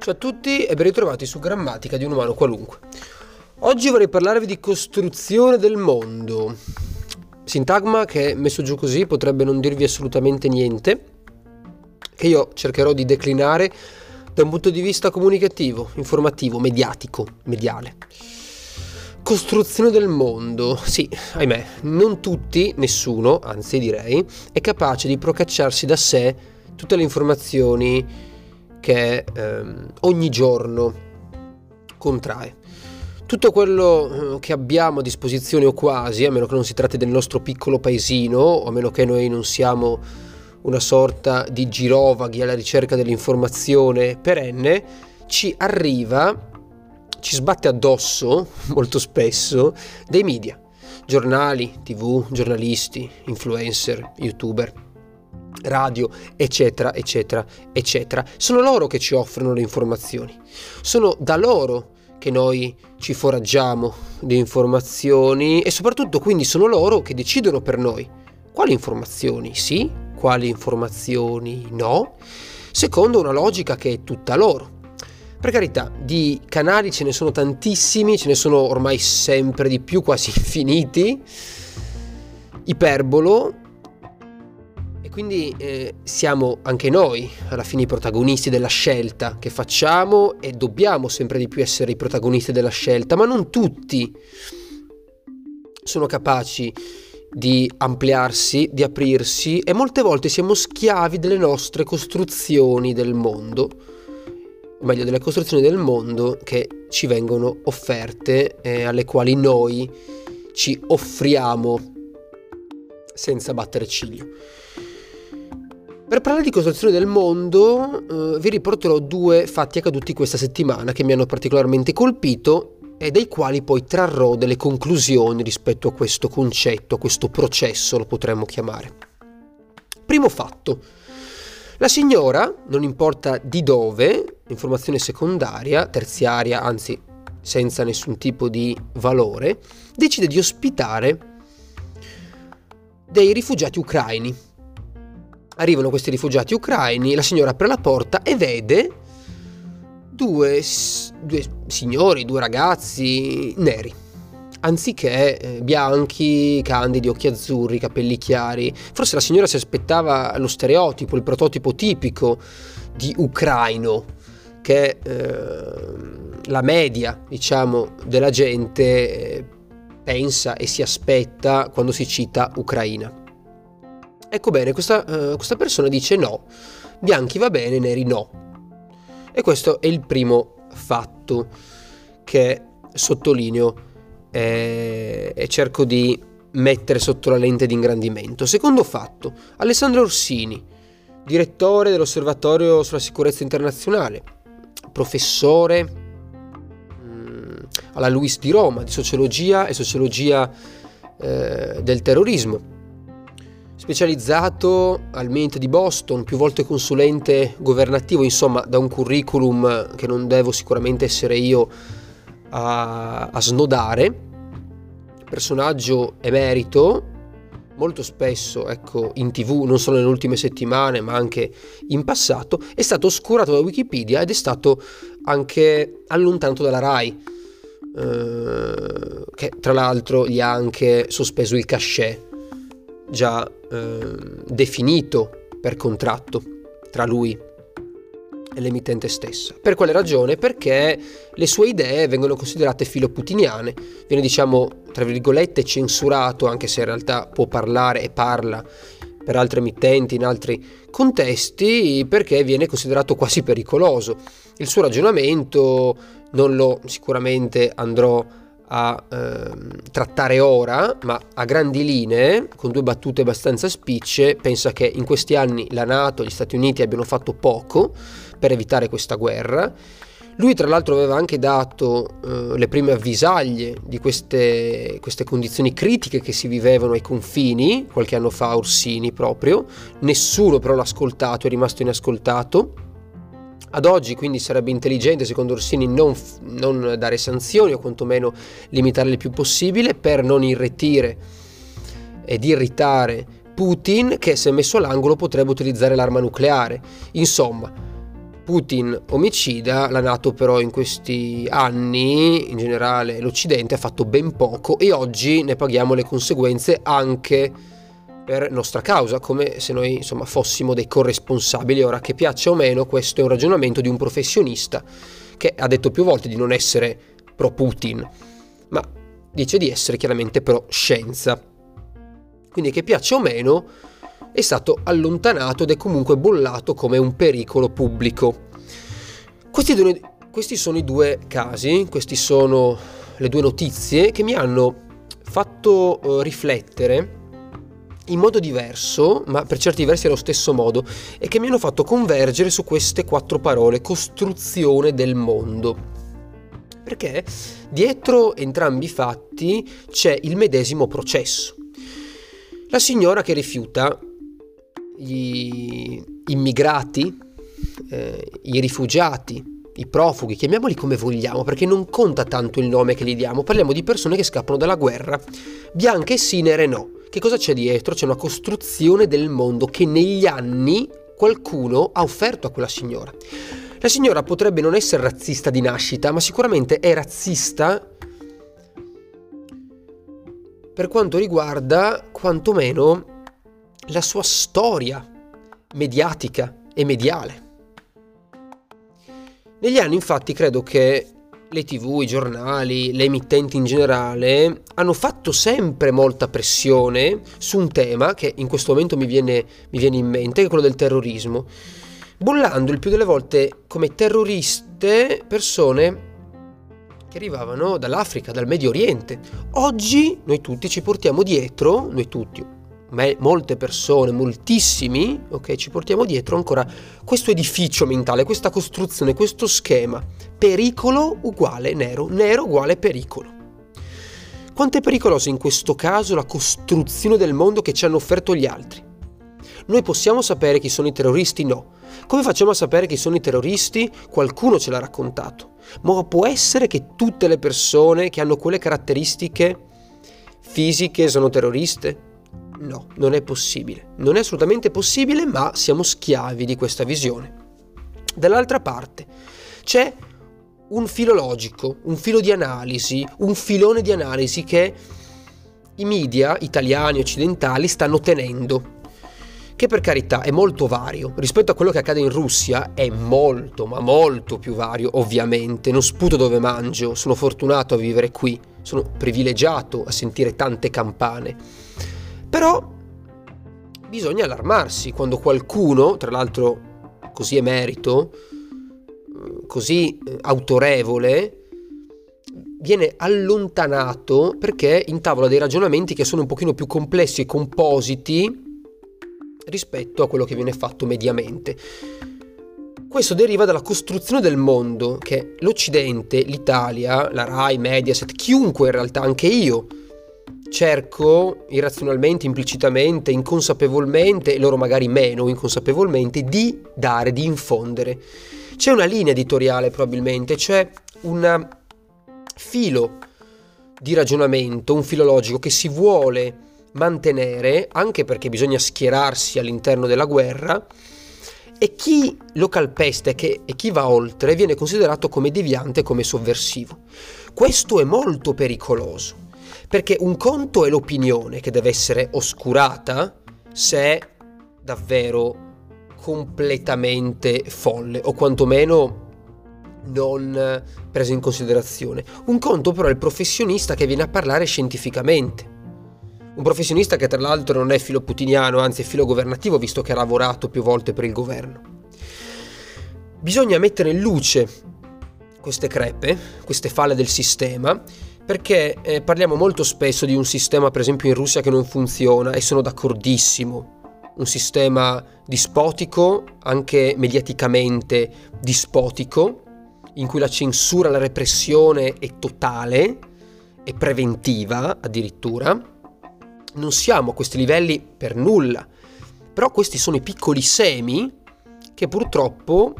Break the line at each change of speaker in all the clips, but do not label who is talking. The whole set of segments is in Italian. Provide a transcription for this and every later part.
Ciao a tutti e ben ritrovati su Grammatica di un umano qualunque. Oggi vorrei parlarvi di costruzione del mondo. Sintagma che messo giù così potrebbe non dirvi assolutamente niente, che io cercherò di declinare da un punto di vista comunicativo, informativo, mediatico, mediale. Costruzione del mondo. Sì, ahimè, non tutti, nessuno, anzi direi, è capace di procacciarsi da sé tutte le informazioni che ehm, ogni giorno contrae. Tutto quello eh, che abbiamo a disposizione o quasi, a meno che non si tratti del nostro piccolo paesino, o a meno che noi non siamo una sorta di girovaghi alla ricerca dell'informazione perenne, ci arriva, ci sbatte addosso molto spesso dei media, giornali, tv, giornalisti, influencer, youtuber radio, eccetera, eccetera, eccetera. Sono loro che ci offrono le informazioni. Sono da loro che noi ci foraggiamo di informazioni e soprattutto quindi sono loro che decidono per noi quali informazioni sì, quali informazioni no, secondo una logica che è tutta loro. Per carità, di canali ce ne sono tantissimi, ce ne sono ormai sempre di più, quasi infiniti. Iperbolo, quindi eh, siamo anche noi alla fine i protagonisti della scelta che facciamo e dobbiamo sempre di più essere i protagonisti della scelta, ma non tutti sono capaci di ampliarsi, di aprirsi e molte volte siamo schiavi delle nostre costruzioni del mondo, o meglio delle costruzioni del mondo che ci vengono offerte e alle quali noi ci offriamo senza battere ciglio. Per parlare di costruzione del mondo eh, vi riporterò due fatti accaduti questa settimana che mi hanno particolarmente colpito e dai quali poi trarrò delle conclusioni rispetto a questo concetto, a questo processo lo potremmo chiamare. Primo fatto. La signora, non importa di dove, informazione secondaria, terziaria, anzi senza nessun tipo di valore, decide di ospitare dei rifugiati ucraini Arrivano questi rifugiati ucraini, la signora apre la porta e vede due, due signori, due ragazzi neri anziché eh, bianchi, candidi, occhi azzurri, capelli chiari. Forse la signora si aspettava lo stereotipo, il prototipo tipico di ucraino che eh, la media, diciamo, della gente eh, pensa e si aspetta quando si cita Ucraina. Ecco bene, questa, uh, questa persona dice no, bianchi va bene, neri no. E questo è il primo fatto che sottolineo e, e cerco di mettere sotto la lente di ingrandimento. Secondo fatto, Alessandro Orsini, direttore dell'Osservatorio sulla sicurezza internazionale, professore mh, mm, alla Luis di Roma di sociologia e sociologia eh, del terrorismo specializzato al Mint di Boston, più volte consulente governativo, insomma da un curriculum che non devo sicuramente essere io a, a snodare, personaggio emerito, molto spesso ecco, in tv, non solo nelle ultime settimane ma anche in passato, è stato oscurato da Wikipedia ed è stato anche allontanato dalla RAI, eh, che tra l'altro gli ha anche sospeso il cachet già eh, definito per contratto tra lui e l'emittente stessa. Per quale ragione? Perché le sue idee vengono considerate filoputiniane, viene diciamo tra virgolette censurato, anche se in realtà può parlare e parla per altri emittenti in altri contesti, perché viene considerato quasi pericoloso. Il suo ragionamento non lo sicuramente andrò a a ehm, trattare ora, ma a grandi linee, con due battute abbastanza spicce, pensa che in questi anni la Nato e gli Stati Uniti abbiano fatto poco per evitare questa guerra. Lui tra l'altro aveva anche dato eh, le prime avvisaglie di queste, queste, condizioni critiche che si vivevano ai confini, qualche anno fa Orsini proprio, nessuno però l'ha ascoltato, è rimasto inascoltato ad oggi quindi sarebbe intelligente, secondo Orsini, non, non dare sanzioni o quantomeno limitarle il più possibile per non irretire ed irritare Putin che se messo all'angolo potrebbe utilizzare l'arma nucleare. Insomma, Putin omicida, la Nato però in questi anni, in generale l'Occidente, ha fatto ben poco e oggi ne paghiamo le conseguenze anche per nostra causa, come se noi insomma fossimo dei corresponsabili. Ora che piaccia o meno, questo è un ragionamento di un professionista che ha detto più volte di non essere pro Putin, ma dice di essere chiaramente pro scienza. Quindi che piaccia o meno, è stato allontanato ed è comunque bollato come un pericolo pubblico. Questi, due, questi sono i due casi, queste sono le due notizie che mi hanno fatto uh, riflettere in modo diverso, ma per certi versi allo stesso modo, e che mi hanno fatto convergere su queste quattro parole, costruzione del mondo. Perché dietro entrambi i fatti c'è il medesimo processo. La signora che rifiuta gli immigrati, eh, i rifugiati, i profughi, chiamiamoli come vogliamo, perché non conta tanto il nome che gli diamo, parliamo di persone che scappano dalla guerra, bianche sì, nere no. Che cosa c'è dietro? C'è una costruzione del mondo che negli anni qualcuno ha offerto a quella signora. La signora potrebbe non essere razzista di nascita, ma sicuramente è razzista per quanto riguarda quantomeno la sua storia mediatica e mediale. Negli anni infatti credo che le tv, i giornali, le emittenti in generale hanno fatto sempre molta pressione su un tema che in questo momento mi viene, mi viene in mente, che è quello del terrorismo, bollando il più delle volte come terroriste persone che arrivavano dall'Africa, dal Medio Oriente. Oggi noi tutti ci portiamo dietro, noi tutti, molte persone, moltissimi, ok, ci portiamo dietro ancora questo edificio mentale, questa costruzione, questo schema. Pericolo uguale nero, nero uguale pericolo. Quanto è pericolosa in questo caso la costruzione del mondo che ci hanno offerto gli altri? Noi possiamo sapere chi sono i terroristi? No. Come facciamo a sapere chi sono i terroristi? Qualcuno ce l'ha raccontato. Ma può essere che tutte le persone che hanno quelle caratteristiche fisiche sono terroriste? No, non è possibile. Non è assolutamente possibile, ma siamo schiavi di questa visione. Dall'altra parte c'è un filologico, un filo di analisi, un filone di analisi che i media italiani occidentali stanno tenendo. Che per carità è molto vario. Rispetto a quello che accade in Russia è molto, ma molto più vario, ovviamente. Non sputo dove mangio, sono fortunato a vivere qui, sono privilegiato a sentire tante campane però bisogna allarmarsi quando qualcuno, tra l'altro così emerito, così eh, autorevole, viene allontanato perché intavola dei ragionamenti che sono un pochino più complessi e compositi rispetto a quello che viene fatto mediamente. Questo deriva dalla costruzione del mondo che l'Occidente, l'Italia, la RAI, Mediaset, chiunque in realtà, anche io, cerco irrazionalmente, implicitamente, inconsapevolmente, e loro magari meno inconsapevolmente, di dare, di infondere. C'è una linea editoriale probabilmente, c'è un filo di ragionamento, un filologico che si vuole mantenere, anche perché bisogna schierarsi all'interno della guerra, e chi lo calpesta e chi va oltre viene considerato come deviante, come sovversivo. Questo è molto pericoloso perché un conto è l'opinione che deve essere oscurata se è davvero completamente folle o quantomeno non presa in considerazione. Un conto però è il professionista che viene a parlare scientificamente. Un professionista che tra l'altro non è filo putiniano, anzi è filo governativo, visto che ha lavorato più volte per il governo. Bisogna mettere in luce queste crepe, queste falle del sistema perché eh, parliamo molto spesso di un sistema, per esempio in Russia, che non funziona e sono d'accordissimo. Un sistema dispotico, anche mediaticamente dispotico, in cui la censura, la repressione è totale e preventiva addirittura. Non siamo a questi livelli per nulla, però questi sono i piccoli semi che purtroppo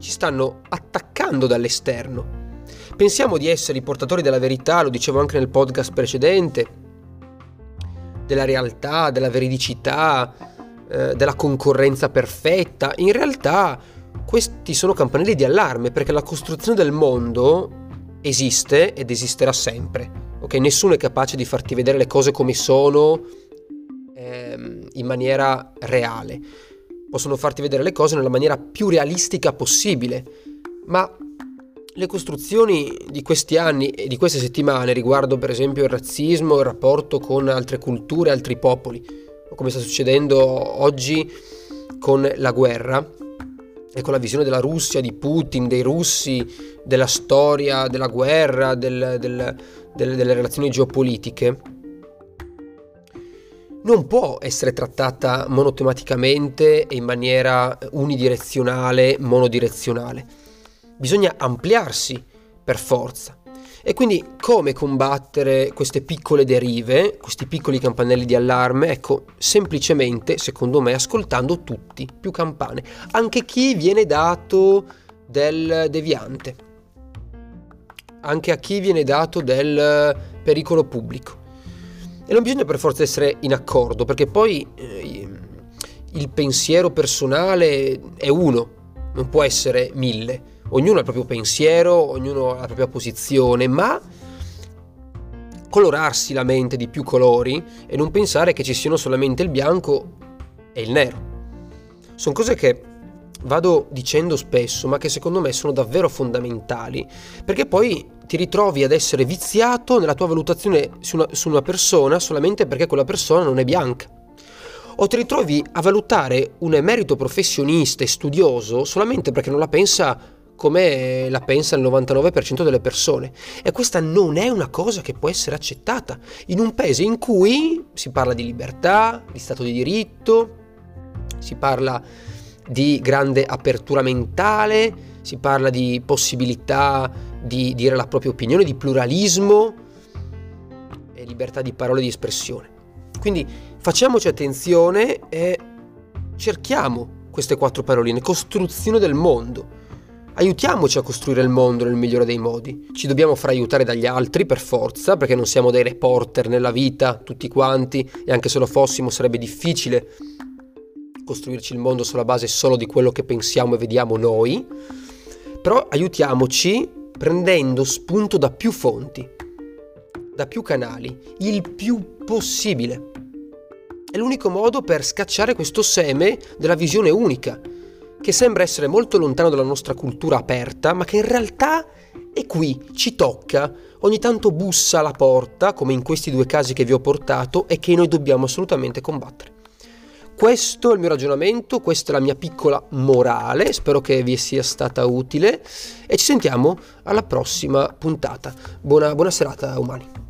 ci stanno attaccando dall'esterno Pensiamo di essere i portatori della verità, lo dicevo anche nel podcast precedente, della realtà, della veridicità, eh, della concorrenza perfetta. In realtà questi sono campanelli di allarme perché la costruzione del mondo esiste ed esisterà sempre. Ok, nessuno è capace di farti vedere le cose come sono ehm, in maniera reale. Possono farti vedere le cose nella maniera più realistica possibile, ma le costruzioni di questi anni e di queste settimane riguardo per esempio il razzismo, il rapporto con altre culture, altri popoli, come sta succedendo oggi con la guerra e con la visione della Russia, di Putin, dei russi, della storia, della guerra, del, del, del, delle relazioni geopolitiche, non può essere trattata monotematicamente e in maniera unidirezionale, monodirezionale. Bisogna ampliarsi per forza. E quindi come combattere queste piccole derive, questi piccoli campanelli di allarme? Ecco, semplicemente, secondo me, ascoltando tutti, più campane, anche chi viene dato del deviante, anche a chi viene dato del pericolo pubblico. E non bisogna per forza essere in accordo, perché poi eh, il pensiero personale è uno, non può essere mille ognuno ha il proprio pensiero, ognuno ha la propria posizione, ma colorarsi la mente di più colori e non pensare che ci siano solamente il bianco e il nero. Sono cose che vado dicendo spesso, ma che secondo me sono davvero fondamentali, perché poi ti ritrovi ad essere viziato nella tua valutazione su una, su una persona solamente perché quella persona non è bianca o ti ritrovi a valutare un emerito professionista e studioso solamente perché non la pensa come la pensa il 99% delle persone. E questa non è una cosa che può essere accettata in un paese in cui si parla di libertà, di Stato di diritto, si parla di grande apertura mentale, si parla di possibilità di dire la propria opinione, di pluralismo e libertà di parola e di espressione. Quindi facciamoci attenzione e cerchiamo queste quattro paroline, costruzione del mondo Aiutiamoci a costruire il mondo nel migliore dei modi. Ci dobbiamo far aiutare dagli altri per forza, perché non siamo dei reporter nella vita, tutti quanti, e anche se lo fossimo sarebbe difficile costruirci il mondo sulla base solo di quello che pensiamo e vediamo noi. Però aiutiamoci prendendo spunto da più fonti, da più canali, il più possibile. È l'unico modo per scacciare questo seme della visione unica che sembra essere molto lontano dalla nostra cultura aperta, ma che in realtà è qui, ci tocca, ogni tanto bussa alla porta, come in questi due casi che vi ho portato, e che noi dobbiamo assolutamente combattere. Questo è il mio ragionamento, questa è la mia piccola morale, spero che vi sia stata utile e ci sentiamo alla prossima puntata. Buona, buona serata umani.